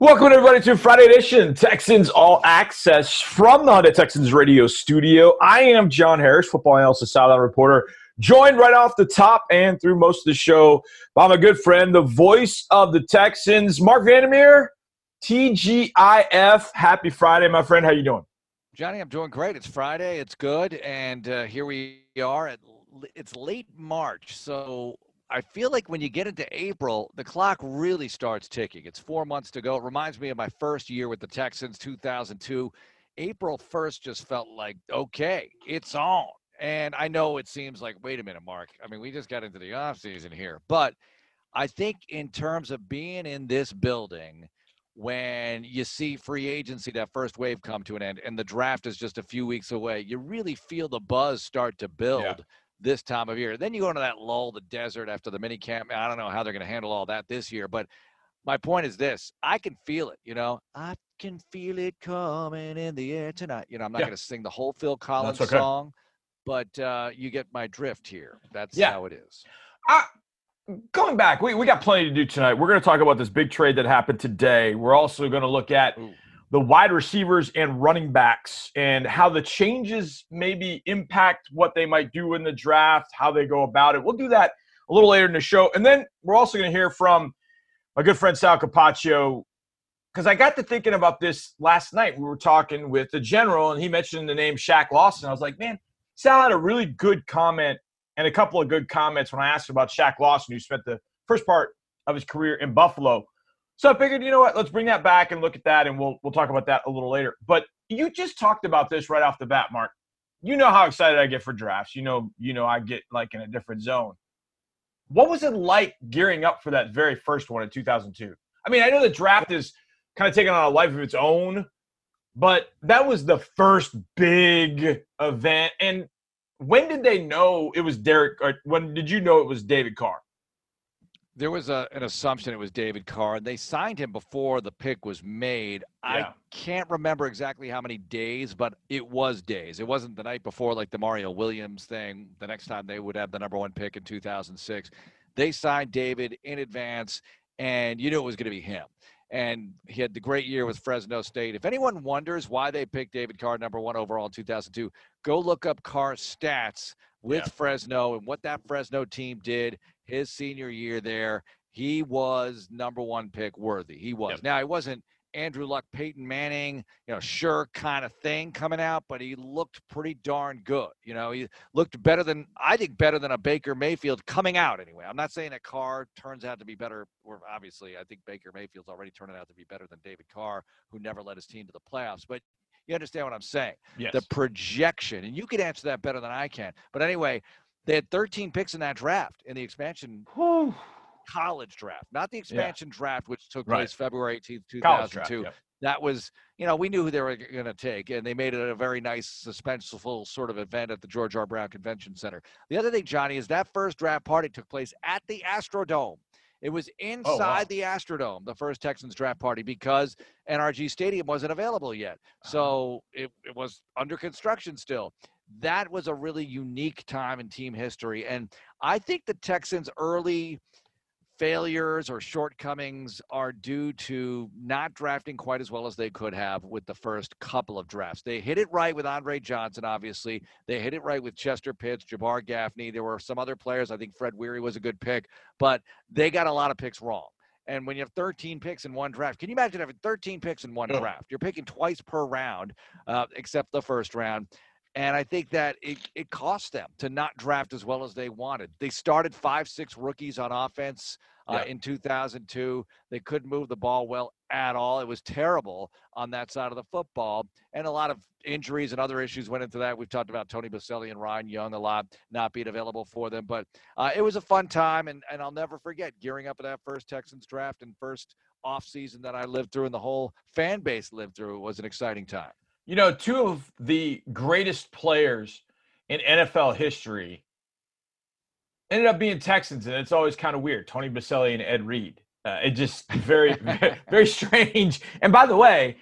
Welcome everybody to Friday Edition Texans All Access from the Hyundai Texans Radio Studio. I am John Harris, football analyst, and sideline reporter, joined right off the top and through most of the show by my good friend, the voice of the Texans, Marc Vandermeer, TGIF. Happy Friday, my friend. How you doing? Johnny, I'm doing great. It's Friday. It's good, and uh, here we are. At, it's late March, so I feel like when you get into April, the clock really starts ticking. It's four months to go. It reminds me of my first year with the Texans, 2002. April 1st just felt like, okay, it's on. And I know it seems like, wait a minute, Mark. I mean, we just got into the offseason here. But I think in terms of being in this building, when you see free agency, that first wave come to an end, and the draft is just a few weeks away, you really feel the buzz start to build. Yeah this time of year. Then you go into that lull, the desert after the mini camp. I don't know how they're going to handle all that this year, but my point is this: I can feel it. You know, I can feel it coming in the air tonight. You know, I'm not yeah. going to sing the whole Phil Collins okay. song, but uh, you get my drift here. That's yeah. how it is. I, going back, we, we got plenty to do tonight. We're going to talk about this big trade that happened today. We're also going to look at. Ooh the wide receivers and running backs and how the changes maybe impact what they might do in the draft, how they go about it. We'll do that a little later in the show. And then we're also going to hear from my good friend Sal Capaccio because I got to thinking about this last night. We were talking with the general and he mentioned the name Shaq Lawson. I was like, man, Sal had a really good comment and a couple of good comments when I asked about Shaq Lawson, who spent the first part of his career in Buffalo. So I figured, you know what, let's bring that back and look at that, and we'll we'll talk about that a little later. But you just talked about this right off the bat, Mark. You know how excited I get for drafts. You know, you know I get like in a different zone. What was it like gearing up for that very first one in 2002? I mean, I know the draft is kind of taking on a life of its own, but that was the first big event. And when did they know it was Derek? Or when did you know it was David Carr? There was a, an assumption it was David Carr. They signed him before the pick was made. Yeah. I can't remember exactly how many days, but it was days. It wasn't the night before like the Mario Williams thing. The next time they would have the number one pick in 2006. They signed David in advance, and you knew it was going to be him. And he had the great year with Fresno State. If anyone wonders why they picked David Carr number one overall in 2002, go look up Carr's stats with yeah. Fresno and what that Fresno team did his senior year there. He was number one pick worthy. He was. Yep. Now, he wasn't Andrew Luck, Peyton Manning, you know, sure kind of thing coming out, but he looked pretty darn good. You know, he looked better than, I think, better than a Baker Mayfield coming out anyway. I'm not saying that Carr turns out to be better, or obviously, I think Baker Mayfield's already turning out to be better than David Carr, who never led his team to the playoffs. But you understand what I'm saying? Yes. The projection, and you can answer that better than I can. But anyway, they had 13 picks in that draft in the expansion Whew. college draft, not the expansion yeah. draft, which took right. place February 18th, 2002. Draft, That was, you know, we knew who they were going to take, and they made it a very nice, suspenseful sort of event at the George R. Brown Convention Center. The other thing, Johnny, is that first draft party took place at the Astrodome. It was inside oh, wow. the Astrodome, the first Texans draft party, because NRG Stadium wasn't available yet. Uh-huh. So it, it was under construction still that was a really unique time in team history. And I think the Texans' early failures or shortcomings are due to not drafting quite as well as they could have with the first couple of drafts. They hit it right with Andre Johnson, obviously. They hit it right with Chester Pitts, Jabar Gaffney. There were some other players. I think Fred Weary was a good pick, but they got a lot of picks wrong. And when you have 13 picks in one draft, can you imagine having 13 picks in one draft? You're picking twice per round, uh, except the first round. And I think that it, it cost them to not draft as well as they wanted. They started five, six rookies on offense uh, yeah. in 2002. They couldn't move the ball well at all. It was terrible on that side of the football. And a lot of injuries and other issues went into that. We've talked about Tony Boselli and Ryan Young a lot not being available for them. But uh, it was a fun time. And, and I'll never forget gearing up for that first Texans draft and first offseason that I lived through and the whole fan base lived through. It was an exciting time. You know, two of the greatest players in NFL history ended up being Texans, and it's always kind of weird. Tony Boselli and Ed Reed. Uh, it just very, very, very strange. And by the way,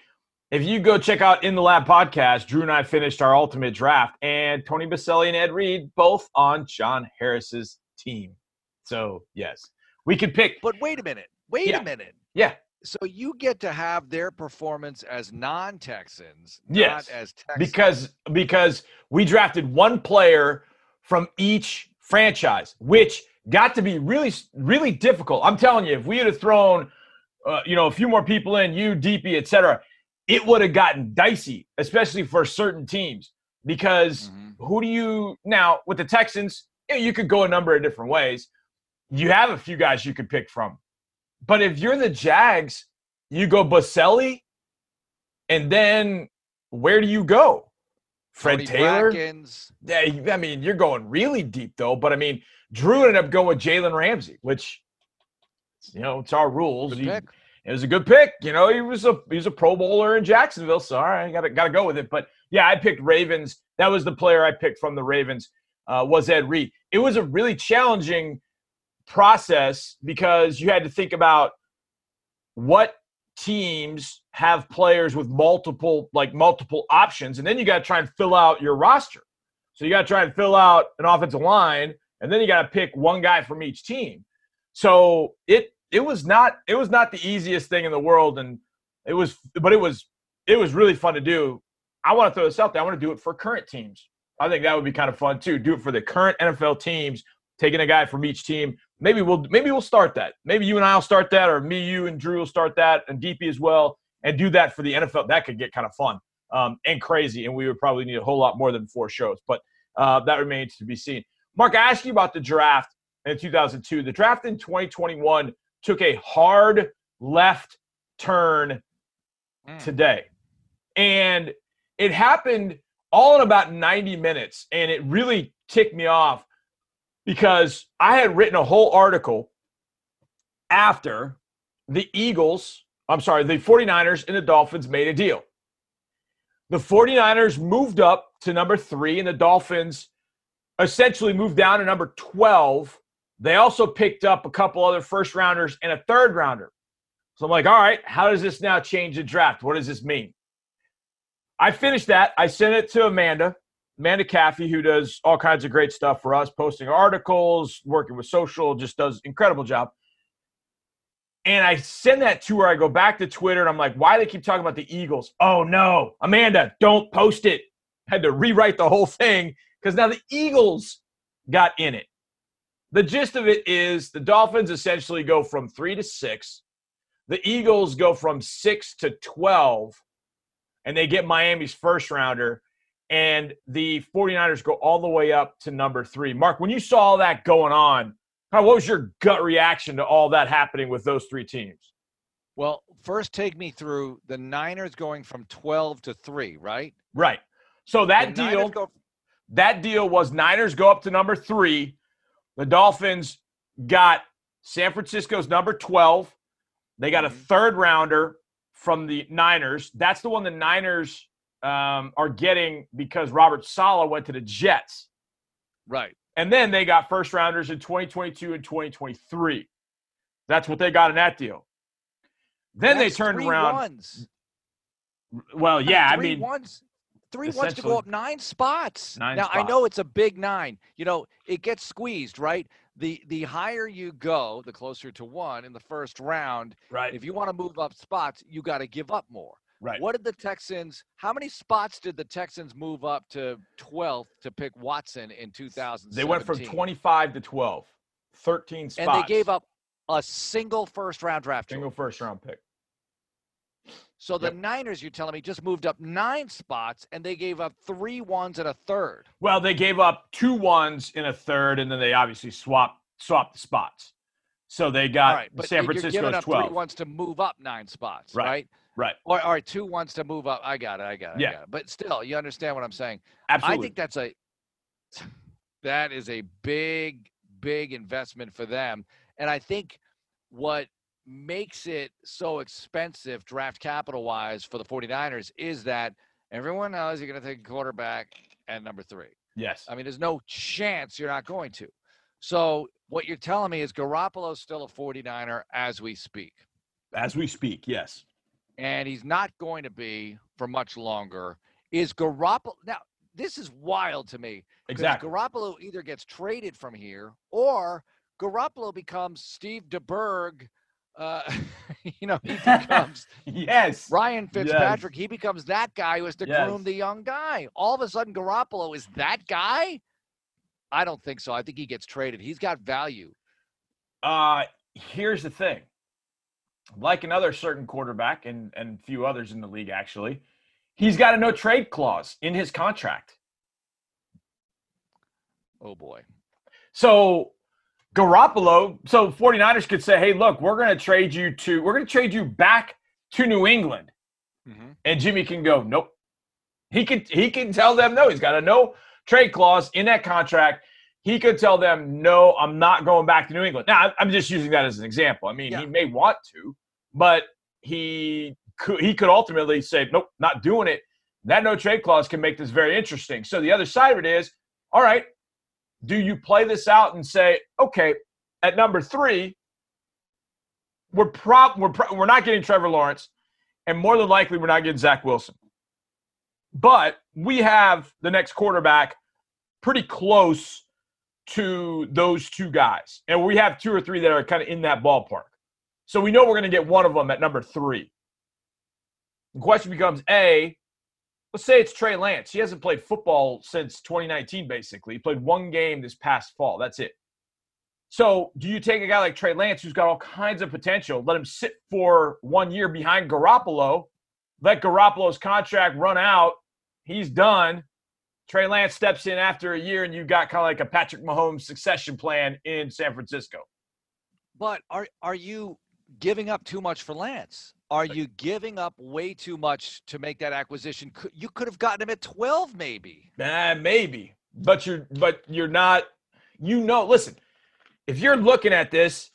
if you go check out In the Lab podcast, Drew and I finished our ultimate draft, and Tony Boselli and Ed Reed both on John Harris's team. So yes, we could pick. But wait a minute. Wait yeah. a minute. Yeah. So you get to have their performance as non-Texans, yes, not as Texans. Because because we drafted one player from each franchise, which got to be really really difficult. I'm telling you, if we had thrown uh, you know a few more people in, you, DP, etc., it would have gotten dicey, especially for certain teams. Because mm-hmm. who do you now with the Texans? You, know, you could go a number of different ways. You have a few guys you could pick from but if you're the Jags, you go Boselli, and then where do you go? Fred Taylor. Brackens. Yeah, I mean, you're going really deep though. But I mean, Drew ended up going with Jalen Ramsey, which you know it's our rules. He, it was a good pick. You know, he was a he was a Pro Bowler in Jacksonville, so all right, got to got to go with it. But yeah, I picked Ravens. That was the player I picked from the Ravens. Uh, was Ed Reed. It was a really challenging process because you had to think about what teams have players with multiple like multiple options and then you got to try and fill out your roster. So you got to try and fill out an offensive line and then you got to pick one guy from each team. So it it was not it was not the easiest thing in the world and it was but it was it was really fun to do. I want to throw this out there i want to do it for current teams. I think that would be kind of fun too do it for the current nfl teams taking a guy from each team maybe we'll maybe we'll start that. Maybe you and I'll start that, or me, you, and Drew will start that, and DP as well, and do that for the NFL. That could get kind of fun um, and crazy, and we would probably need a whole lot more than four shows, but uh, that remains to be seen. Mark, I asked you about the draft in 2002. The draft in 2021 took a hard left turn mm. today, and it happened all in about 90 minutes, and it really ticked me off because I had written a whole article after the Eagles, I'm sorry, the 49ers and the Dolphins made a deal. The 49ers moved up to number three, and the Dolphins essentially moved down to number 12. They also picked up a couple other first rounders and a third rounder. So I'm like, all right, how does this now change the draft? What does this mean? I finished that. I sent it to Amanda. Amanda Caffey, who does all kinds of great stuff for us, posting articles, working with social, just does incredible job. And I send that to her. I go back to Twitter and I'm like, why do they keep talking about the Eagles? Oh no, Amanda, don't post it. Had to rewrite the whole thing because now the Eagles got in it. The gist of it is the Dolphins essentially go from three to six. The Eagles go from six to 12, and they get Miami's first rounder and the 49ers go all the way up to number three. Mark, when you saw all that going on, what was your gut reaction to all that happening with those three teams? Well, first take me through the Niners going from 12 to 3, right? Right. So that the deal go- that deal was Niners go up to number 3. The Dolphins got San Francisco's number 12. They got a mm-hmm. third rounder from the Niners. That's the one the Niners um, are getting because Robert Saleh went to the Jets. Right. And then they got first rounders in 2022 and 2023. That's what they got in that deal. Then That's they turned around. Ones. Well, yeah, I mean, ones, three ones to go up nine spots. Nine now spots. I know it's a big nine. You know, it gets squeezed, right? The the higher you go, the closer to one in the first round. Right. If you want to move up spots, you got to give up more. Right. What did the Texans? How many spots did the Texans move up to 12th to pick Watson in 2000? They went from 25 to 12, 13 spots. And they gave up a single first round draft. Single first round pick. So the yep. Niners, you're telling me, just moved up nine spots, and they gave up three ones and a third. Well, they gave up two ones in a third, and then they obviously swapped swapped the spots. So they got right, but San Francisco's you're giving up 12. Three ones to move up nine spots, right? right? Right. Or, or two wants to move up. I got it. I got it. Yeah. I got it. But still, you understand what I'm saying. Absolutely. I think that's a that is a big, big investment for them. And I think what makes it so expensive draft capital wise for the 49ers is that everyone knows you're going to take a quarterback at number three. Yes. I mean, there's no chance you're not going to. So what you're telling me is Garoppolo's still a 49er as we speak. As we speak, yes and he's not going to be for much longer. Is Garoppolo now? This is wild to me. Exactly. Garoppolo either gets traded from here or Garoppolo becomes Steve DeBerg uh, you know, he becomes yes Ryan Fitzpatrick. Yes. He becomes that guy who has to yes. groom the young guy. All of a sudden, Garoppolo is that guy. I don't think so. I think he gets traded. He's got value. Uh, here's the thing. Like another certain quarterback and and few others in the league, actually, he's got a no trade clause in his contract. Oh boy. So Garoppolo, so 49ers could say, hey, look, we're going to trade you to, we're going to trade you back to New England. Mm-hmm. And Jimmy can go, nope. He can he can tell them no. He's got a no trade clause in that contract. He could tell them, no, I'm not going back to New England. Now, I'm just using that as an example. I mean, yeah. he may want to, but he could he could ultimately say, nope, not doing it. That no trade clause can make this very interesting. So the other side of it is, all right, do you play this out and say, okay, at number three, we're prop we're pro- we're not getting Trevor Lawrence, and more than likely we're not getting Zach Wilson. But we have the next quarterback pretty close to those two guys, and we have two or three that are kind of in that ballpark. So we know we're going to get one of them at number three. The question becomes: A, let's say it's Trey Lance. He hasn't played football since 2019, basically. He played one game this past fall. That's it. So, do you take a guy like Trey Lance, who's got all kinds of potential, let him sit for one year behind Garoppolo, let Garoppolo's contract run out, he's done. Trey Lance steps in after a year, and you've got kind of like a Patrick Mahomes succession plan in San Francisco. But are are you giving up too much for Lance? Are you giving up way too much to make that acquisition? You could have gotten him at 12 maybe. Nah, maybe. But you're but you're not you know, listen. If you're looking at this,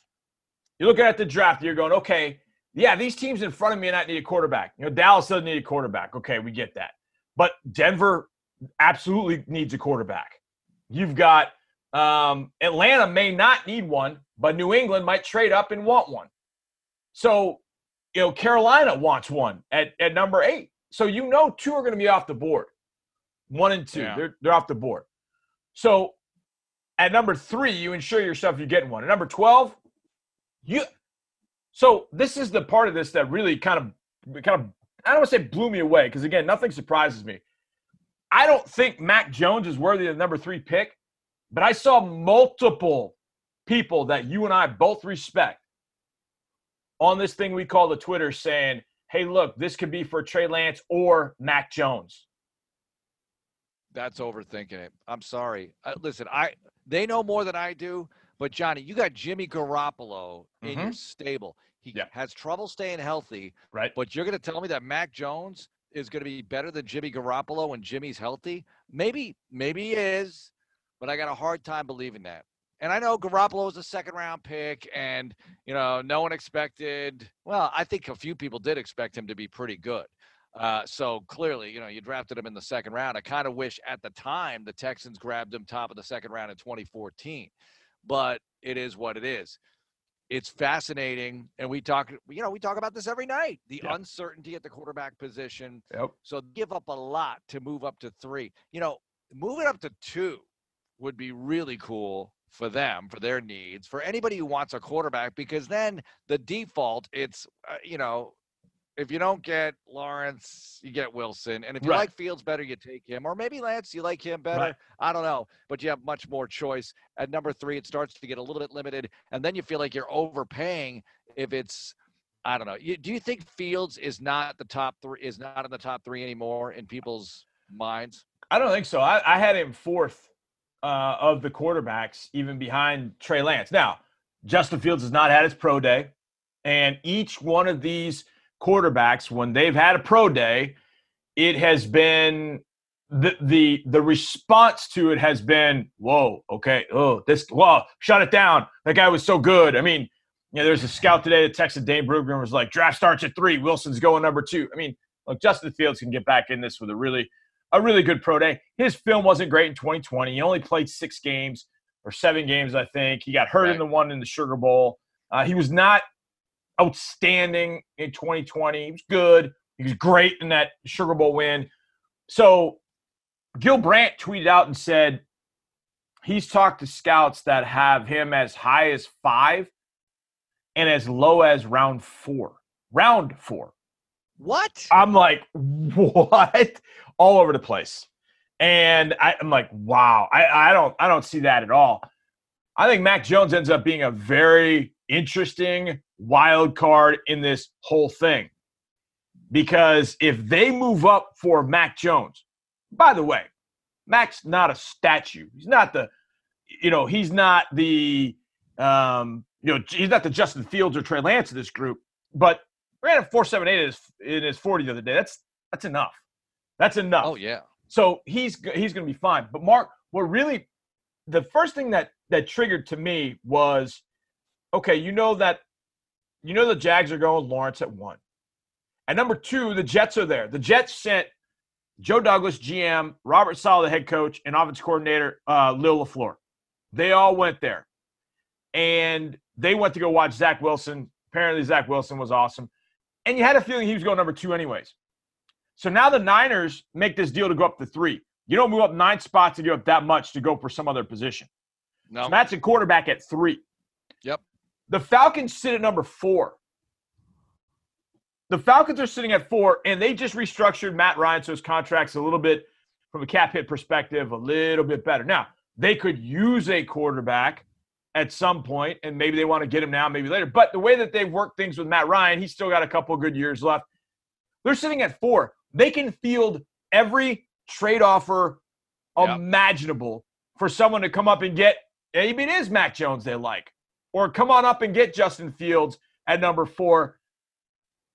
you're looking at the draft, you're going, "Okay, yeah, these teams in front of me and I need a quarterback. You know, Dallas doesn't need a quarterback. Okay, we get that. But Denver absolutely needs a quarterback. You've got um, Atlanta may not need one, but New England might trade up and want one. So, you know, Carolina wants one at, at number eight. So you know two are going to be off the board. One and two. Yeah. They're they're off the board. So at number three, you ensure yourself you're getting one. At number 12, you so this is the part of this that really kind of kind of I don't want to say blew me away, because again, nothing surprises me. I don't think Mac Jones is worthy of the number three pick, but I saw multiple people that you and I both respect on this thing we call the Twitter saying, hey, look, this could be for Trey Lance or Mac Jones. That's overthinking it. I'm sorry. Uh, listen, I they know more than I do, but Johnny, you got Jimmy Garoppolo in mm-hmm. your stable. He yeah. has trouble staying healthy. Right. But you're going to tell me that Mac Jones is going to be better than Jimmy Garoppolo when Jimmy's healthy? Maybe, maybe he is, but I got a hard time believing that. And I know Garoppolo was a second round pick, and you know no one expected. Well, I think a few people did expect him to be pretty good. Uh, so clearly, you know, you drafted him in the second round. I kind of wish at the time the Texans grabbed him top of the second round in 2014, but it is what it is. It's fascinating, and we talk. You know, we talk about this every night. The yep. uncertainty at the quarterback position. Yep. So give up a lot to move up to three. You know, moving up to two would be really cool for them for their needs for anybody who wants a quarterback because then the default it's uh, you know if you don't get Lawrence, you get Wilson. And if you right. like Fields better, you take him. Or maybe Lance, you like him better. Right. I don't know. But you have much more choice. At number three, it starts to get a little bit limited. And then you feel like you're overpaying if it's I don't know. You, do you think Fields is not the top three is not in the top three anymore in people's minds? I don't think so. I, I had him fourth uh, of the quarterbacks, even behind Trey Lance. Now, Justin Fields has not had his pro day, and each one of these quarterbacks, when they've had a pro day, it has been the the the response to it has been, whoa, okay, oh, this, whoa, shut it down. That guy was so good. I mean, you know, there's a scout today that texted Dane Brugler was like, draft starts at three, Wilson's going number two. I mean, look, Justin Fields can get back in this with a really a really good pro day. His film wasn't great in 2020. He only played six games or seven games, I think. He got hurt right. in the one in the Sugar Bowl. Uh, he was not outstanding in 2020. He was good. He was great in that Sugar Bowl win. So Gil Brandt tweeted out and said he's talked to scouts that have him as high as five. and as low as round four. Round four. What? I'm like, what? All over the place. And I, am like, wow, I, I don't I don't see that at all. I think Mac Jones ends up being a very interesting wild card in this whole thing. Because if they move up for Mac Jones, by the way, Mac's not a statue. He's not the, you know, he's not the, um, you know, he's not the Justin Fields or Trey Lance of this group. But ran a four seven eight in his, in his forty the other day. That's that's enough. That's enough. Oh yeah. So he's he's going to be fine. But Mark, what really, the first thing that that triggered to me was, okay, you know that, you know the Jags are going Lawrence at one. And number two, the Jets are there. The Jets sent Joe Douglas, GM, Robert Saleh, the head coach, and offense coordinator, uh, Lil LaFleur. They all went there. And they went to go watch Zach Wilson. Apparently, Zach Wilson was awesome. And you had a feeling he was going number two, anyways. So now the Niners make this deal to go up to three. You don't move up nine spots to give up that much to go for some other position. No. So that's a quarterback at three. Yep. The Falcons sit at number four. The Falcons are sitting at four, and they just restructured Matt Ryan so his contract's a little bit, from a cap hit perspective, a little bit better. Now, they could use a quarterback at some point, and maybe they want to get him now, maybe later. But the way that they've worked things with Matt Ryan, he's still got a couple good years left. They're sitting at four. They can field every trade offer yep. imaginable for someone to come up and get. Maybe it is Mac Jones they like, or come on up and get Justin Fields at number four.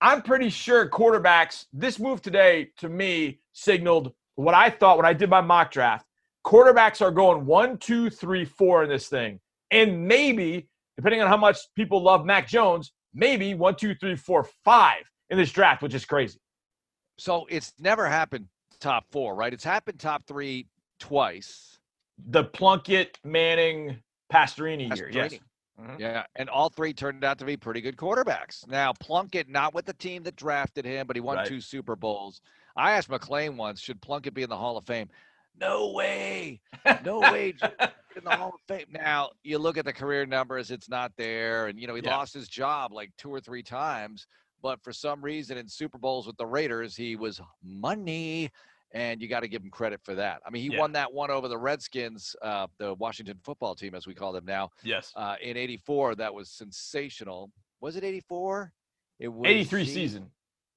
I'm pretty sure quarterbacks, this move today to me signaled what I thought when I did my mock draft. Quarterbacks are going one, two, three, four in this thing. And maybe, depending on how much people love Mac Jones, maybe one, two, three, four, five in this draft, which is crazy. So it's never happened top four, right? It's happened top three twice. The Plunkett, Manning, Pastorini, Pastorini. year, yes. Mm-hmm. Yeah, and all three turned out to be pretty good quarterbacks. Now Plunkett, not with the team that drafted him, but he won right. two Super Bowls. I asked McClain once, should Plunkett be in the Hall of Fame? No way, no way in the Hall of Fame. Now you look at the career numbers; it's not there, and you know he yeah. lost his job like two or three times. But for some reason, in Super Bowls with the Raiders, he was money and you got to give him credit for that. I mean, he yeah. won that one over the Redskins, uh, the Washington football team, as we call them now. Yes. Uh, in '84, that was sensational. Was it '84? It was '83 season.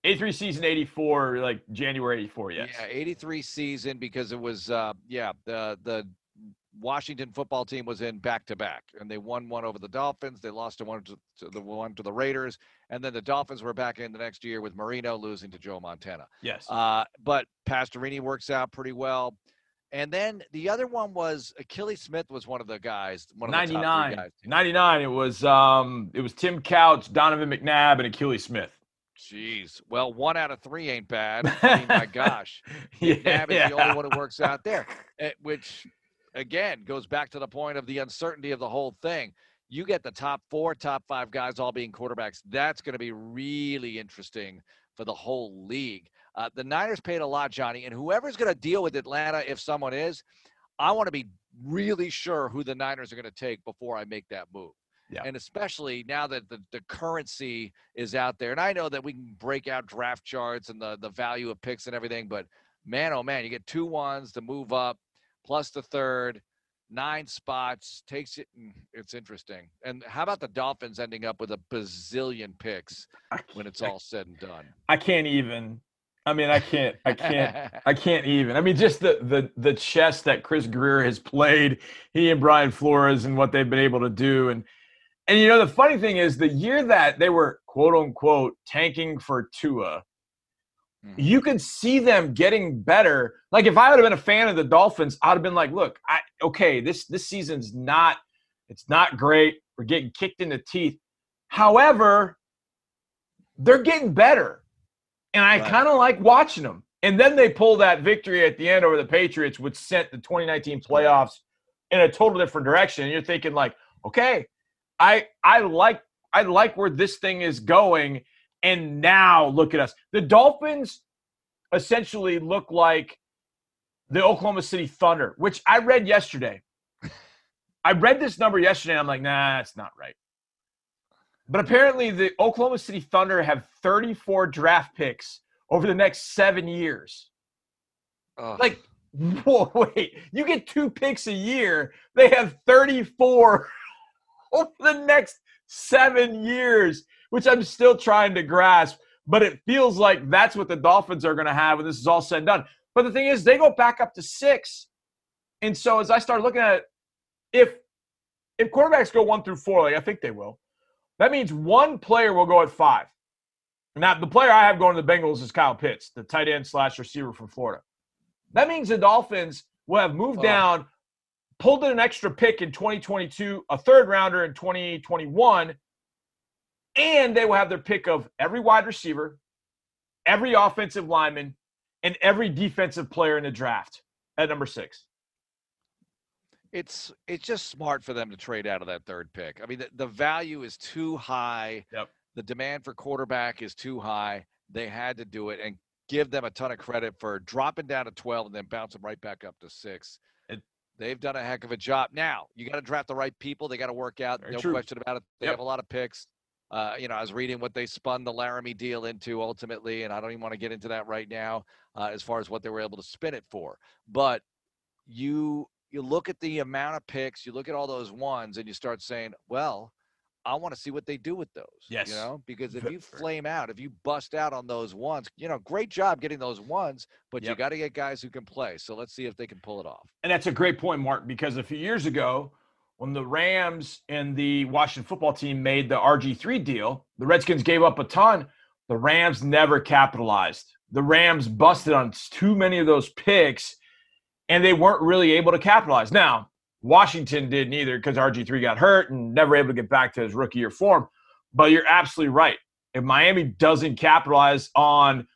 83 season 84 like january 84 yes yeah 83 season because it was uh yeah the the Washington football team was in back to back, and they won one over the Dolphins. They lost to one to, to, the one to the Raiders, and then the Dolphins were back in the next year with Marino losing to Joe Montana. Yes. Uh, but Pastorini works out pretty well. And then the other one was Akili Smith was one of the guys. One of 99. the guys. 99. It was um it was Tim Couch, Donovan McNabb, and Akili Smith. Jeez. Well, one out of three ain't bad. I mean, my gosh. yeah, McNabb is yeah. the only one who works out there, eh, which again goes back to the point of the uncertainty of the whole thing. You get the top four, top five guys all being quarterbacks. That's going to be really interesting for the whole league. Uh, the Niners paid a lot, Johnny, and whoever's going to deal with Atlanta, if someone is, I want to be really sure who the Niners are going to take before I make that move. Yeah. And especially now that the, the currency is out there. And I know that we can break out draft charts and the, the value of picks and everything, but man, oh man, you get two ones to move up plus the third, nine spots, takes it. Mm, it's interesting. And how about the Dolphins ending up with a bazillion picks when it's all said and done? I can't even. I mean, I can't, I can't, I can't even. I mean, just the the the chess that Chris Grier has played, he and Brian Flores, and what they've been able to do, and and you know the funny thing is, the year that they were quote unquote tanking for Tua, Mm-hmm. You could see them getting better. Like if I would have been a fan of the Dolphins, I'd have been like, look, I okay, this this season's not it's not great. We're getting kicked in the teeth. However, they're getting better. And I right. kind of like watching them. And then they pull that victory at the end over the Patriots, which sent the 2019 playoffs in a total different direction. And you're thinking, like, okay, I I like I like where this thing is going. And now look at us. The Dolphins essentially look like the Oklahoma City Thunder, which I read yesterday. I read this number yesterday. I'm like, nah, that's not right. But apparently, the Oklahoma City Thunder have 34 draft picks over the next seven years. Ugh. Like, whoa, wait, you get two picks a year. They have 34 over the next seven years, which I'm still trying to grasp. But it feels like that's what the Dolphins are going to have when this is all said and done. But the thing is, they go back up to six. And so as I start looking at it, if if quarterbacks go one through four, like I think they will, that means one player will go at five. Now, the player I have going to the Bengals is Kyle Pitts, the tight end slash receiver from Florida. That means the Dolphins will have moved oh. down, pulled in an extra pick in 2022, a third rounder in 2021, and they will have their pick of every wide receiver, every offensive lineman, and every defensive player in the draft at number six. It's it's just smart for them to trade out of that third pick. I mean, the, the value is too high. Yep. The demand for quarterback is too high. They had to do it and give them a ton of credit for dropping down to 12 and then bouncing right back up to six. It, They've done a heck of a job. Now, you got to draft the right people. They got to work out. No true. question about it. They yep. have a lot of picks. Uh, you know, I was reading what they spun the Laremy deal into ultimately, and I don't even want to get into that right now uh, as far as what they were able to spin it for. But you you look at the amount of picks, you look at all those ones, and you start saying, well, I want to see what they do with those. Yes. You know, because if you flame out, if you bust out on those ones, you know, great job getting those ones, but yep. you got to get guys who can play. So let's see if they can pull it off. And that's a great point, Mark, because a few years ago, when the Rams and the Washington football team made the RG3 deal, the Redskins gave up a ton. The Rams never capitalized. The Rams busted on too many of those picks, and they weren't really able to capitalize. Now, Washington didn't either because RG3 got hurt and never able to get back to his rookie year form. But you're absolutely right. If Miami doesn't capitalize on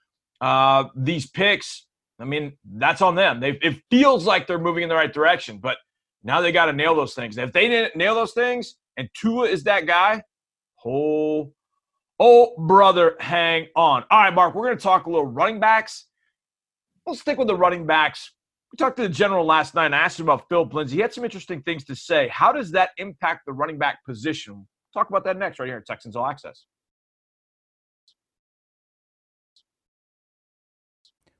uh, these picks, I mean, that's on them. They, it feels like they're moving in the right direction, but – now they got to nail those things. if they didn't nail those things, and Tua is that guy, oh, oh, brother, hang on. All right, Mark, we're going to talk a little running backs. We'll stick with the running backs. We talked to the general last night and I asked him about Phil Lindsay. He had some interesting things to say. How does that impact the running back position? talk about that next right here at Texans All Access.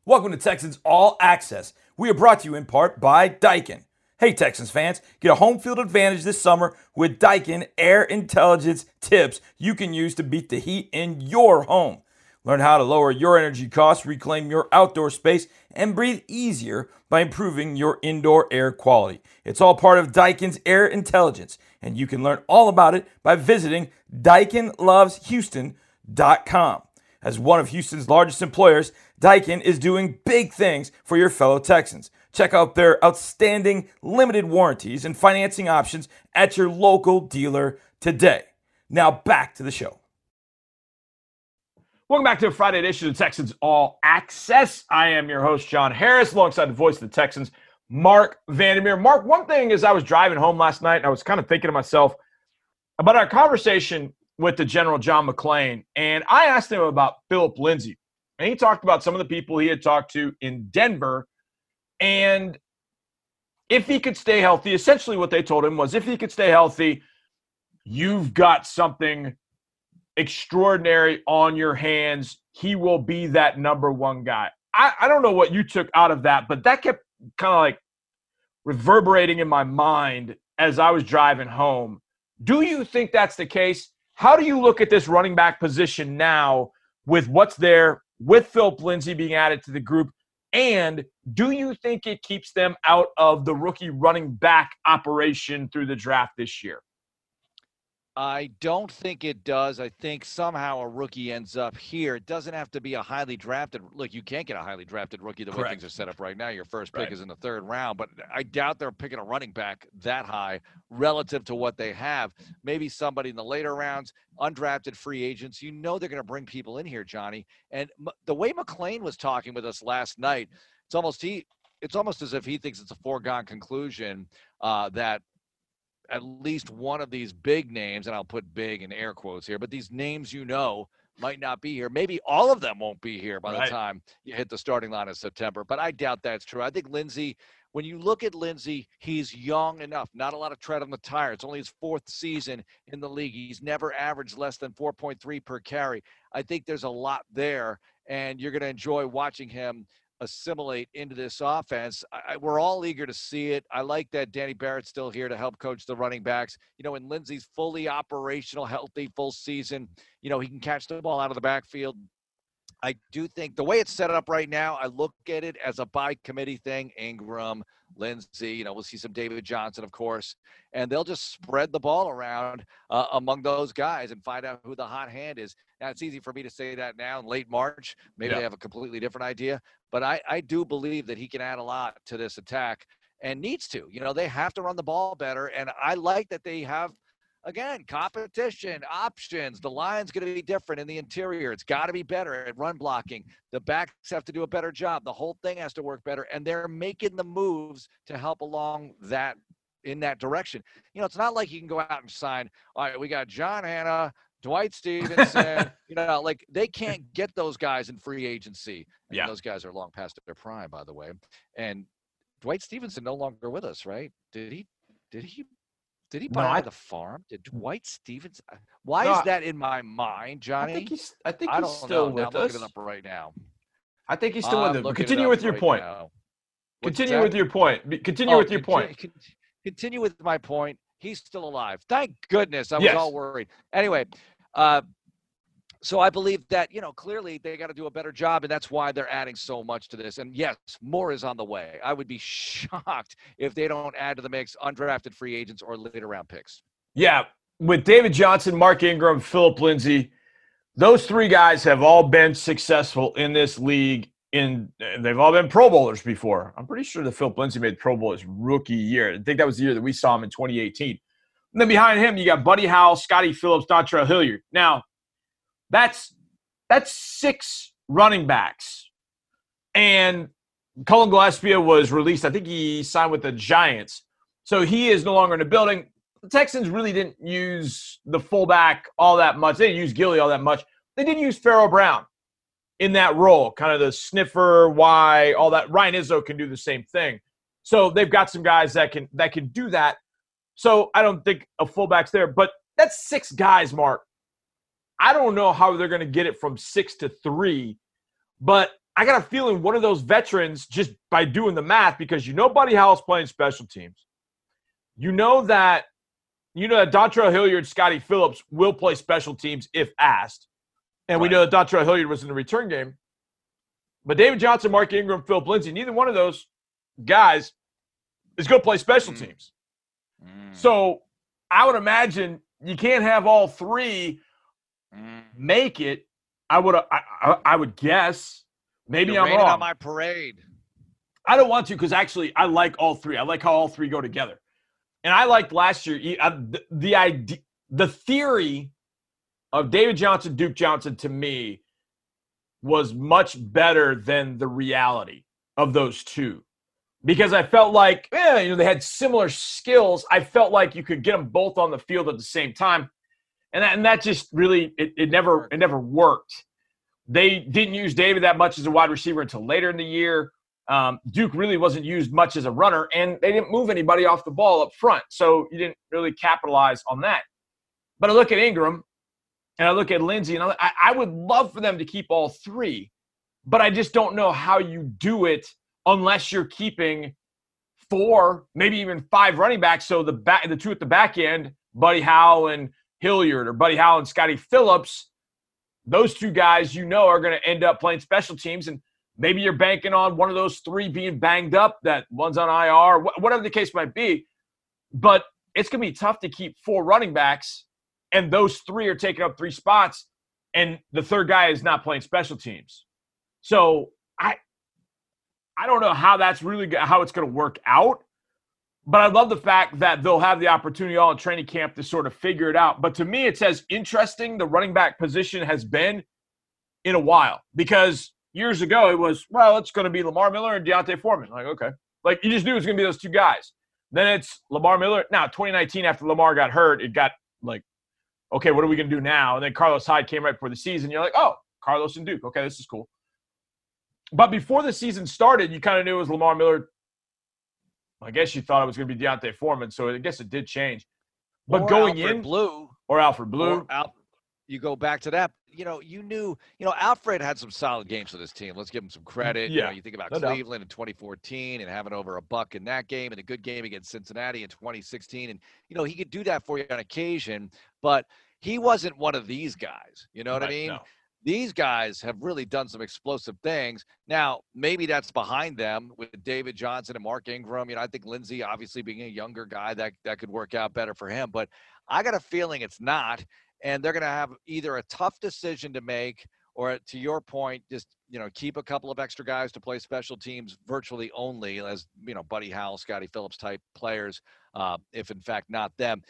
Welcome to Texans All Access. We are brought to you in part by Daikin. Hey, Texans fans, get a home field advantage this summer with Daikin Air Intelligence tips you can use to beat the heat in your home. Learn how to lower your energy costs, reclaim your outdoor space, and breathe easier by improving your indoor air quality. It's all part of Daikin's Air Intelligence, and you can learn all about it by visiting DaikinLovesHouston.com. As one of Houston's largest employers, Daikin is doing big things for your fellow Texans. Check out their outstanding limited warranties and financing options at your local dealer today. Now back to the show. Welcome back to a Friday edition of Texans All Access. I am your host, John Harris, alongside the voice of the Texans, Marc Vandermeer. Mark, one thing is I was driving home last night and I was kind of thinking to myself about our conversation with the General John McClain, and I asked him about Phillip Lindsay. And he talked about some of the people he had talked to in Denver and if he could stay healthy, essentially what they told him was if he could stay healthy, you've got something extraordinary on your hands. He will be that number one guy. I, I don't know what you took out of that, but that kept kind of like reverberating in my mind as I was driving home. Do you think that's the case? How do you look at this running back position now with what's there, with Phillip Lindsay being added to the group? And do you think it keeps them out of the rookie running back operation through the draft this year? I don't think it does. I think somehow a rookie ends up here. It doesn't have to be a highly drafted. Look, you can't get a highly drafted rookie the Correct. way things are set up right now. Your first pick right. is in the third round, but I doubt they're picking a running back that high relative to what they have. Maybe somebody in the later rounds, undrafted free agents. You know they're going to bring people in here, Johnny. And the way McClain was talking with us last night, it's almost he. It's almost as if he thinks it's a foregone conclusion uh, that at least one of these big names, and I'll put big in air quotes here, but these names you know might not be here. Maybe all of them won't be here by right. the time you hit the starting line in September, but I doubt that's true. I think Lindsay when you look at Lindsay, he's young enough, not a lot of tread on the tire. It's only his fourth season in the league. He's never averaged less than 4.3 per carry. I think there's a lot there, and you're going to enjoy watching him assimilate into this offense. I, we're all eager to see it. I like that Danny Barrett's still here to help coach the running backs. You know, when Lindsay's fully operational, healthy, full season, you know, he can catch the ball out of the backfield, I do think the way it's set up right now, I look at it as a by committee thing. Ingram, Lindsay, you know, we'll see some David Johnson, of course, and they'll just spread the ball around uh, among those guys and find out who the hot hand is. Now, it's easy for me to say that now in late March. Maybe yeah. they have a completely different idea, but I, I do believe that he can add a lot to this attack and needs to. You know, they have to run the ball better, and I like that they have – again, competition, options. The line's going to be different in the interior. It's got to be better at run blocking. The backs have to do a better job. The whole thing has to work better. And they're making the moves to help along that in that direction. You know, it's not like you can go out and sign, all right, we got John Hannah, Dwight Stephenson, you know, like they can't get those guys in free agency. And yeah. Those guys are long past their prime, by the way. And Dwight Stephenson no longer with us, right? Did he did he did he buy no, I, the farm? Did Dwight Stevens? Uh, why no, is that in my mind, Johnny? I think he's. I think he's I still know. with now, us. looking up right now. I think he's still with us. Continue with your right point. Continue with your point. Continue oh, with your point. Continue with my point. He's still alive. Thank goodness. I was yes. all worried. Anyway, uh, so I believe that, you know, clearly they got to do a better job, and that's why they're adding so much to this. And yes, more is on the way. I would be shocked if they don't add to the mix undrafted free agents or later round picks. Yeah. With David Johnson, Mark Ingram, Phillip Lindsay, those three guys have all been successful in this league. In they've all been Pro Bowlers before. I'm pretty sure that Phillip Lindsay made Pro Bowl his rookie year. I think that was the year that we saw him in 2018. And then behind him, you got Buddy Howell, Scotty Phillips, Dontrell Hilliard. Now, that's that's six running backs. And Cullen Gillaspia was released. I think he signed with the Giants. So he is no longer in the building. The Texans really didn't use the fullback all that much. They didn't use Gilly all that much. They didn't use Pharaoh Brown in that role, kind of the sniffer, why, all that. Ryan Izzo can do the same thing. So they've got some guys that can that can do that. So I don't think a fullback's there, but that's six guys, Mark, I don't know how they're going to get it from six to three, but I got a feeling one of those veterans, just by doing the math, because you know Buddy Howell's playing special teams. You know that you know that Dontrell Hilliard, Scotty Phillips will play special teams if asked. And right. we know that Dontrell Hilliard was in the return game. But David Johnson, Mark Ingram, Phil Lindsay, neither one of those guys is going to play special mm. teams. Mm. So I would imagine you can't have all three mm. make it, I would I, I, I would guess. Maybe You're I'm wrong. on my parade. I don't want to because actually I like all three. I like how all three go together. And I liked last year the, the idea, the theory of David Johnson, Duke Johnson to me was much better than the reality of those two because I felt like, yeah, you know, they had similar skills. I felt like you could get them both on the field at the same time and that, and that just really it, it never it never worked. They didn't use David that much as a wide receiver until later in the year. Um, Duke really wasn't used much as a runner, and they didn't move anybody off the ball up front, so you didn't really capitalize on that. But I look at Ingram, and I look at Lindsay, and I, I would love for them to keep all three, but I just don't know how you do it unless you're keeping four, maybe even five running backs. So the back, the two at the back end, Buddy Howell and Hilliard or Buddy Howell Scotty Phillips, those two guys you know are going to end up playing special teams. And maybe you're banking on one of those three being banged up, that one's on IR, whatever the case might be. But it's going to be tough to keep four running backs, and those three are taking up three spots, and the third guy is not playing special teams. So I, I don't know how that's really how it's going to work out. But I love the fact that they'll have the opportunity all in training camp to sort of figure it out. But to me, it's as interesting the running back position has been in a while because years ago it was, well, it's going to be Lamar Miller and D'Onta Foreman. Like, okay. Like, you just knew it was going to be those two guys. Then it's Lamar Miller. Now, 2019, after Lamar got hurt, it got like, okay, what are we going to do now? And then Carlos Hyde came right before the season. You're like, oh, Carlos and Duke. Okay, this is cool. But before the season started, you kind of knew it was Lamar Miller, I guess you thought it was going to be D'Onta Foreman, so I guess it did change. But or going Alfred in blue or Alfred Blue, or Al- you go back to that. You know, you knew. You know, Alfred had some solid games for this team. Let's give him some mm, credit. Yeah. You, know, you think about no Cleveland doubt. in 2014 and having over a buck in that game, and a good game against Cincinnati in 2016, and you know he could do that for you on occasion. But he wasn't one of these guys. You know what right, I mean? No these guys have really done some explosive things. Now, maybe that's behind them with David Johnson and Mark Ingram. You know, I think Lindsay, obviously being a younger guy, that that could work out better for him. But I got a feeling it's not, and they're going to have either a tough decision to make, or to your point, just you know, keep a couple of extra guys to play special teams virtually only, as you know, Buddy Howell, Scottie Phillips type players, uh, if in fact not them.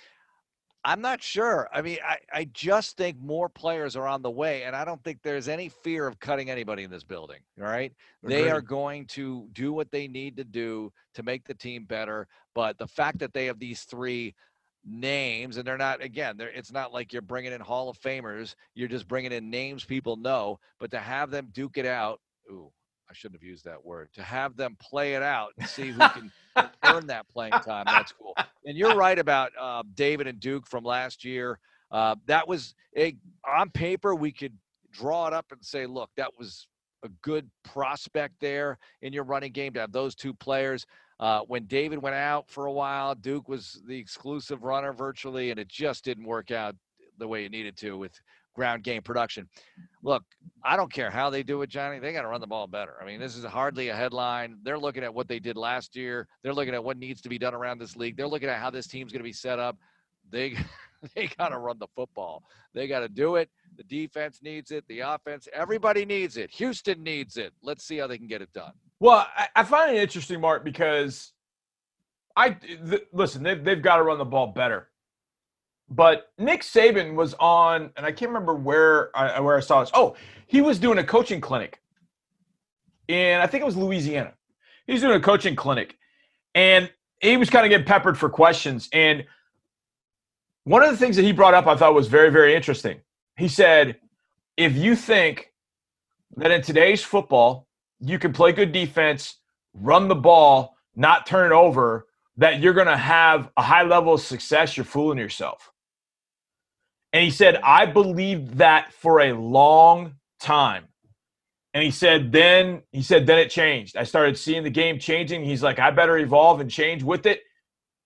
I'm not sure. I mean, I, I just think more players are on the way, and I don't think there's any fear of cutting anybody in this building. All right. Agreed. They are going to do what they need to do to make the team better. But the fact that they have these three names, and they're not, again, they're, it's not like you're bringing in Hall of Famers, you're just bringing in names people know, but to have them duke it out, ooh, I shouldn't have used that word. To have them play it out and see who can earn that playing time. That's cool. And you're right about uh, David and Duke from last year. Uh, that was a on paper we could draw it up and say, look, that was a good prospect there in your running game to have those two players. Uh, when David went out for a while, Duke was the exclusive runner virtually, and it just didn't work out the way it needed to with ground game production. Look, I don't care how they do it, Johnny. They got to run the ball better. I mean, this is hardly a headline. They're looking at what they did last year. They're looking at what needs to be done around this league. They're looking at how this team's going to be set up. They they got to run the football. They got to do it. The defense needs it. The offense, everybody needs it. Houston needs it. Let's see how they can get it done. Well, I, I find it interesting, Marc, because I th- listen. They've they've got to run the ball better. But Nick Saban was on, and I can't remember where I where I saw this. Oh, he was doing a coaching clinic, and I think it was Louisiana. He was doing a coaching clinic, and he was kind of getting peppered for questions. And one of the things that he brought up, I thought was very very interesting. He said, "If you think that in today's football you can play good defense, run the ball, not turn over." That you're going to have a high level of success, you're fooling yourself and he said, I believed that for a long time. And he said, then he said, then it changed. I started seeing the game changing. He's like, I better evolve and change with it,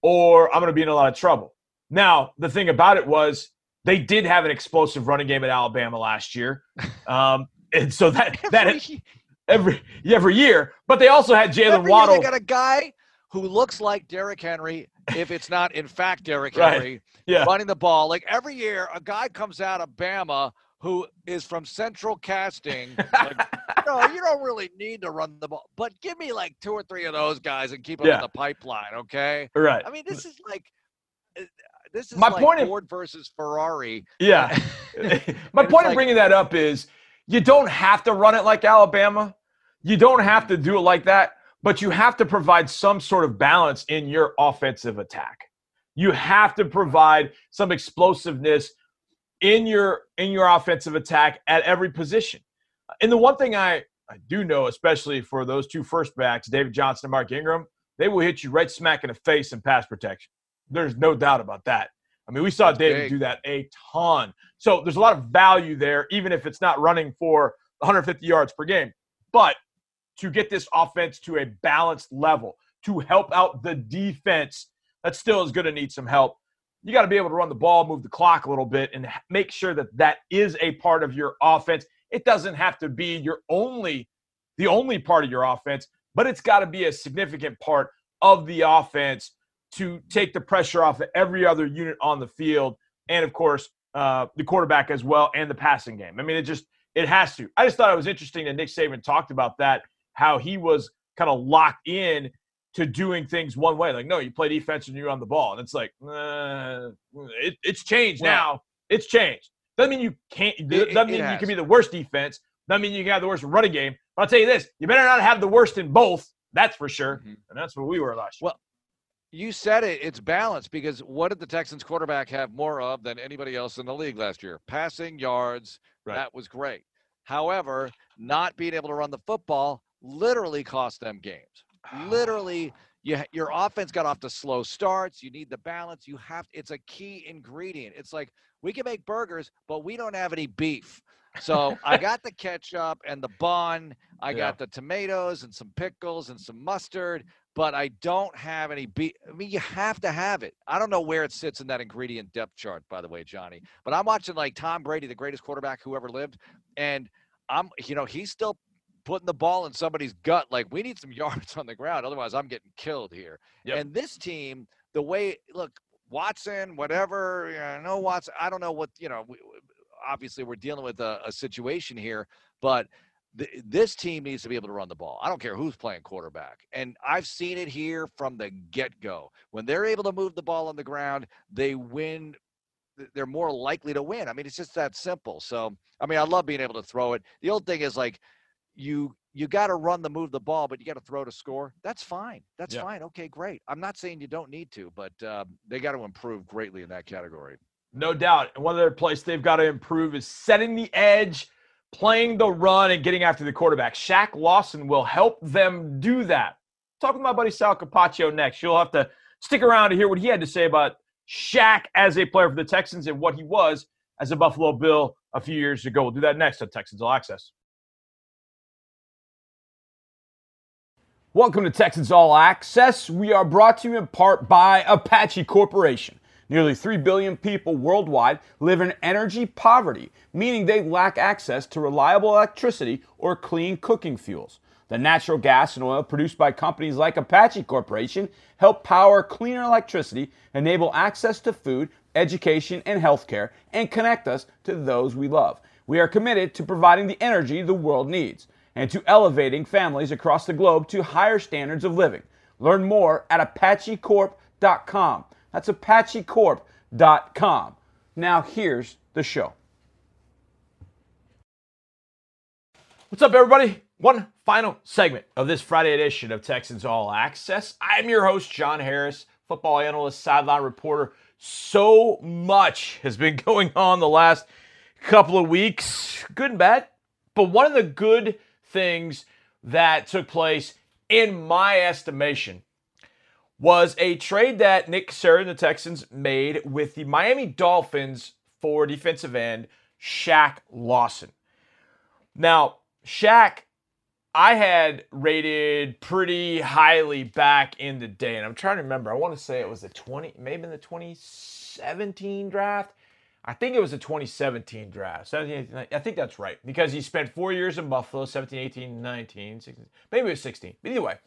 or I'm going to be in a lot of trouble. Now, the thing about it was they did have an explosive running game at Alabama last year. Um, and so that that every every year, but they also had Jaylen Waddle. They got a guy who looks like Derrick Henry, if it's not in fact Derrick Henry, yeah. running the ball. Like every year, a guy comes out of Bama who is from Central Casting. Like, no, you don't really need to run the ball, but give me like two or three of those guys and keep them yeah. in the pipeline, okay? Right. I mean, this is like uh, this is my like point Ford of, versus Ferrari. Yeah. my point like, of bringing that up is you don't have to run it like Alabama. You don't have to do it like that but you have to provide some sort of balance in your offensive attack. You have to provide some explosiveness in your in your offensive attack at every position. And the one thing I, I do know, especially for those two first backs, David Johnson and Mark Ingram, they will hit you right smack in the face in pass protection. There's no doubt about that. I mean, we saw That's David big. do that a ton. So there's a lot of value there, even if it's not running for 150 yards per game. But to get this offense to a balanced level, to help out the defense that still is going to need some help. You got to be able to run the ball, move the clock a little bit, and make sure that that is a part of your offense. It doesn't have to be your only, the only part of your offense, but it's got to be a significant part of the offense to take the pressure off of every other unit on the field, and of course uh, the quarterback as well, and the passing game. I mean, it just it has to. I just thought it was interesting that Nick Saban talked about that how he was kind of locked in to doing things one way. Like, no, you play defense and you're on the ball. And it's like, uh, it, it's changed now. It's changed. Doesn't mean you can't. It, doesn't mean you can be the worst defense. Doesn't mean you can have the worst running game. But I'll tell you this: you better not have the worst in both. That's for sure. Mm-hmm. And that's what we were last year. Well, you said it. It's balanced because what did the Texans quarterback have more of than anybody else in the league last year? Passing yards. Right. That was great. However, not being able to run the football literally cost them games. Literally, you, your offense got off to slow starts. You need the balance. You have it's a key ingredient. It's like we can make burgers, but we don't have any beef. So I got the ketchup and the bun. I yeah. got the tomatoes and some pickles and some mustard, but I don't have any beef. I mean, you have to have it. I don't know where it sits in that ingredient depth chart, by the way, Johnny. But I'm watching like Tom Brady, the greatest quarterback who ever lived, and I'm, you know, he's still putting the ball in somebody's gut. Like we need some yards on the ground, otherwise I'm getting killed here. Yep. And this team, the way look, Watson, whatever, you know, no Watson. I don't know what you know. We, obviously, we're dealing with a, a situation here, but this team needs to be able to run the ball. I don't care who's playing quarterback. And I've seen it here from the get go. When they're able to move the ball on the ground, they win. They're more likely to win. I mean, it's just that simple. So, I mean, I love being able to throw it. The old thing is like, you you got to run the move the ball, but you got to throw to score. That's fine. That's yeah. fine. Okay, great. I'm not saying you don't need to, but uh, they got to improve greatly in that category. No doubt. And one other place they've got to improve is setting the edge, playing the run, and getting after the quarterback. Shaq Lawson will help them do that. Talk to my buddy Sal Capaccio next. You'll have to stick around to hear what he had to say about Shaq as a player for the Texans and what he was as a Buffalo Bill a few years ago. We'll do that next on Texans All Access. Welcome to Texans All Access. We are brought to you in part by Apache Corporation. Nearly 3 billion people worldwide live in energy poverty, meaning they lack access to reliable electricity or clean cooking fuels. The natural gas and oil produced by companies like Apache Corporation help power cleaner electricity, enable access to food, education, and healthcare, and connect us to those we love. We are committed to providing the energy the world needs and to elevating families across the globe to higher standards of living. Learn more at ApacheCorp.com. That's ApacheCorp.com. Now, here's the show. What's up, everybody? One final segment of this Friday edition of Texans All Access. I'm your host, John Harris, football analyst, sideline reporter. So much has been going on the last couple of weeks, good and bad. But one of the good things that took place, in my estimation, was a trade that Nick Caserio and the Texans made with the Miami Dolphins for defensive end Shaq Lawson. Now, Shaq, I had rated pretty highly back in the day, and I'm trying to remember. I want to say it was the 20, maybe in the 2017 draft. I think it was a 2017 draft. 17, 18, I think that's right because he spent four years in Buffalo 17, 18, 19, 16, maybe it was 16. But either way,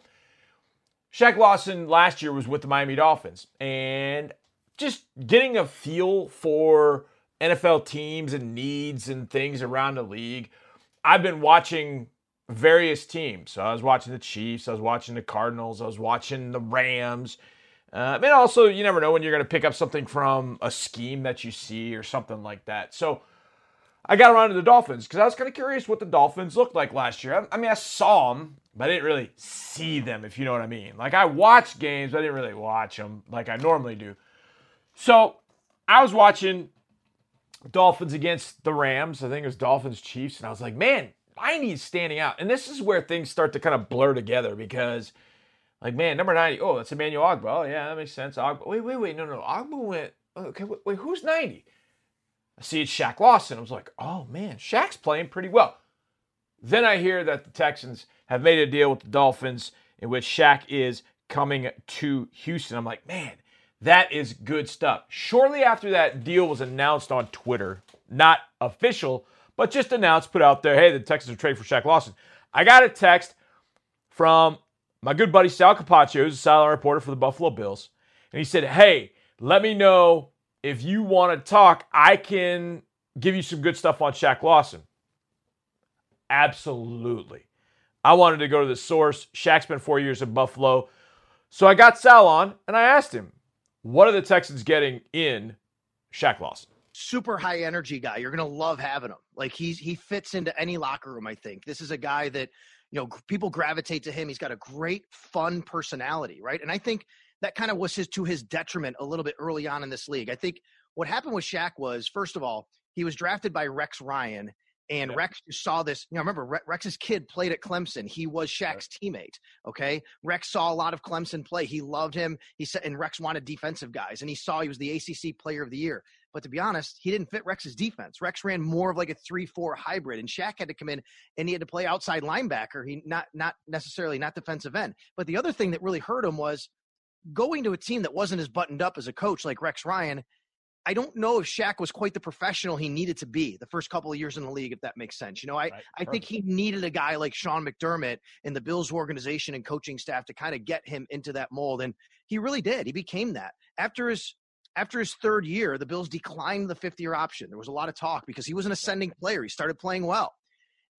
Shaq Lawson last year was with the Miami Dolphins. And just getting a feel for NFL teams and needs and things around the league, I've been watching various teams. So I was watching the Chiefs, I was watching the Cardinals, I was watching the Rams. Uh, and also, you never know when you're going to pick up something from a scheme that you see or something like that. So I got around to the Dolphins because I was kind of curious what the Dolphins looked like last year. I, I, mean, I saw them, but I didn't really see them, if you know what I mean. Like, I watched games, but I didn't really watch them like I normally do. So I was watching Dolphins against the Rams. I think it was Dolphins Chiefs. And I was like, man, Miami's standing out. And this is where things start to kind of blur together because – like, man, number 90, oh, that's Emmanuel Ogbah. Oh, yeah, that makes sense. Ogbah. Wait, wait, wait. No, no. Ogbah went, oh, okay, wait, wait, who's 90? I see it's Shaq Lawson. I was like, oh, man, Shaq's playing pretty well. Then I hear that the Texans have made a deal with the Dolphins in which Shaq is coming to Houston. I'm like, man, that is good stuff. Shortly after that deal was announced on Twitter, not official, but just announced, put out there, hey, the Texans are trading for Shaq Lawson. I got a text from my good buddy Sal Capaccio, who's a sideline reporter for the Buffalo Bills, and he said, Hey, let me know if you want to talk. I can give you some good stuff on Shaq Lawson. Absolutely. I wanted to go to the source. Shaq spent four years in Buffalo. So I got Sal on and I asked him, what are the Texans getting in Shaq Lawson? Super high energy guy. You're gonna love having him. Like he's he fits into any locker room, I think. This is a guy that you know people gravitate to him he's got a great fun personality right and i think that kind of was his to his detriment a little bit early on in this league i think what happened with Shaq was first of all he was drafted by Rex Ryan And yeah. Rex saw this. You know, remember Rex's kid played at Clemson. He was Shaq's right. teammate. Okay, Rex saw a lot of Clemson play. He loved him. He said, and Rex wanted defensive guys, and he saw he was the ACC Player of the Year. But to be honest, he didn't fit Rex's defense. Rex ran more of like a three-four hybrid, and Shaq had to come in and he had to play outside linebacker. He not not necessarily not defensive end. But the other thing that really hurt him was going to a team that wasn't as buttoned up as a coach like Rex Ryan. I don't know if Shaq was quite the professional he needed to be the first couple of years in the league, if that makes sense. You know, I, right. I think he needed a guy like Sean McDermott in the Bills organization and coaching staff to kind of get him into that mold. And he really did. He became that. After his after his third year, the Bills declined the fifth year option. There was a lot of talk because he was an ascending player. He started playing well.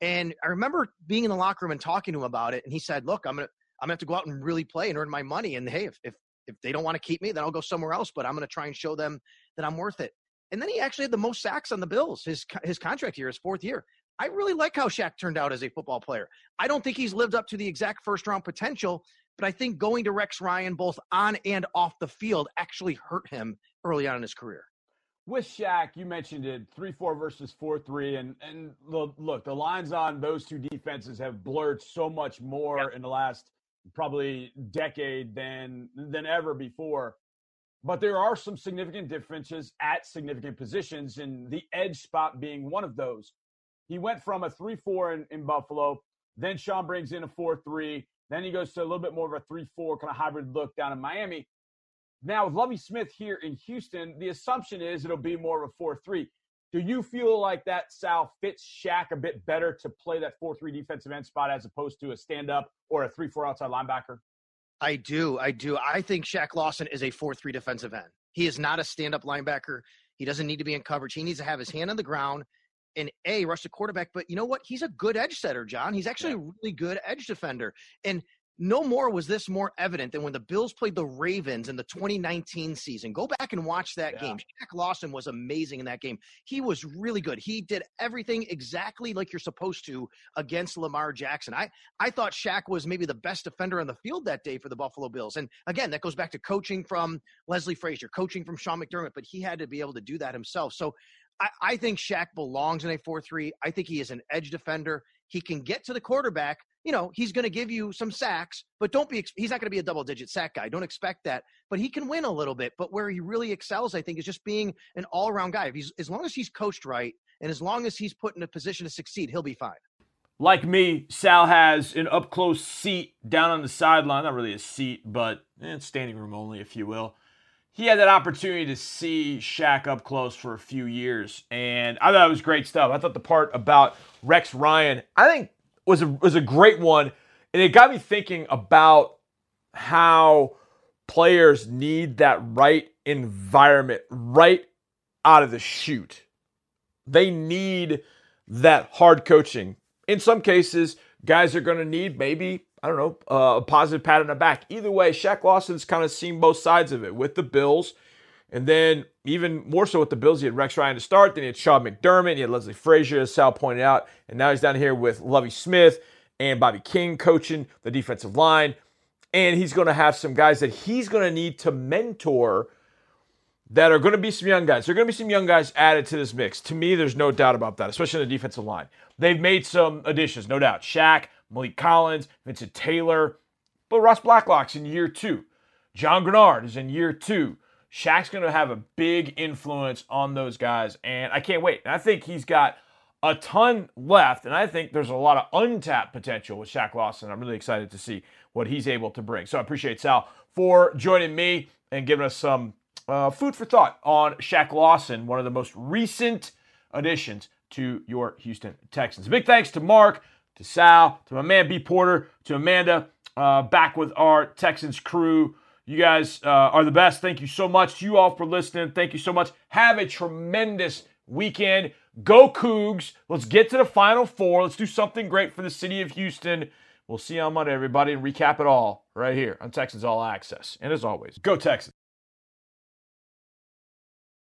And I remember being in the locker room and talking to him about it. And he said, Look, I'm gonna I'm gonna have to go out and really play and earn my money. And hey, if if, if they don't want to keep me, then I'll go somewhere else. But I'm gonna try and show them that I'm worth it. And then he actually had the most sacks on the Bills his his contract year, his fourth year. I really like how Shaq turned out as a football player. I don't think he's lived up to the exact first round potential, but I think going to Rex Ryan both on and off the field actually hurt him early on in his career. With Shaq, you mentioned it, three four versus four three, and and look, the lines on those two defenses have blurred so much more yep. in the last probably decade than than ever before. But there are some significant differences at significant positions, and the edge spot being one of those. He went from a 3 4 in, in Buffalo, then Sean brings in a 4 3, then he goes to a little bit more of a 3 4 kind of hybrid look down in Miami. Now, with Lovie Smith here in Houston, the assumption is it'll be more of a 4 3. Do you feel like that Sal fits Shaq a bit better to play that 4 3 defensive end spot as opposed to a stand up or a 3 4 outside linebacker? I do. I do. I think Shaq Lawson is a 4 3 defensive end. He is not a stand up linebacker. He doesn't need to be in coverage. He needs to have his hand on the ground and A, rush the quarterback. But you know what? He's a good edge setter, John. He's actually yeah. a really good edge defender. And no more was this more evident than when the Bills played the Ravens in the 2019 season. Go back and watch that yeah. game. Shaq Lawson was amazing in that game. He was really good. He did everything exactly like you're supposed to against Lamar Jackson. I, I thought Shaq was maybe the best defender on the field that day for the Buffalo Bills. And again, that goes back to coaching from Leslie Frazier, coaching from Sean McDermott, but he had to be able to do that himself. So I, I think Shaq belongs in a 4 3. I think he is an edge defender. He can get to the quarterback you know, he's going to give you some sacks, but don't be, he's not going to be a double digit sack guy. Don't expect that. But he can win a little bit. But where he really excels, I think, is just being an all around guy. If he's, as long as he's coached right and as long as he's put in a position to succeed, he'll be fine. Like me, Sal has an up close seat down on the sideline. Not really a seat, but eh, standing room only, if you will. He had that opportunity to see Shaq up close for a few years, and I thought it was great stuff. I thought the part about Rex Ryan, I think was a, was a great one. And it got me thinking about how players need that right environment right out of the chute. They need that hard coaching. In some cases, guys are going to need maybe, I don't know, uh, a positive pat on the back. Either way, Shaq Lawson's kind of seen both sides of it with the Bills. And then even more so with the Bills, he had Rex Ryan to start, then he had Sean McDermott, he had Leslie Frazier, as Sal pointed out, and now he's down here with Lovie Smith and Bobby King coaching the defensive line. And he's going to have some guys that he's going to need to mentor that are going to be some young guys. There are going to be some young guys added to this mix. To me, there's no doubt about that, especially in the defensive line. They've made some additions, no doubt. Shaq, Maliek Collins, Vincent Taylor, but Ross Blacklock's in year two. John Greenard is in year two. Shaq's going to have a big influence on those guys, and I can't wait. And I think he's got a ton left, and I think there's a lot of untapped potential with Shaq Lawson. I'm really excited to see what he's able to bring. So I appreciate Sal for joining me and giving us some uh, food for thought on Shaq Lawson, one of the most recent additions to your Houston Texans. Big thanks to Marc, to Sal, to my man B Porter, to Amanda, uh, back with our Texans crew. You guys uh, are the best. Thank you so much to you all for listening. Thank you so much. Have a tremendous weekend. Go Cougs. Let's get to the Final Four. Let's do something great for the city of Houston. We'll see you on Monday, everybody, and recap it all right here on Texans All Access. And as always, go Texans.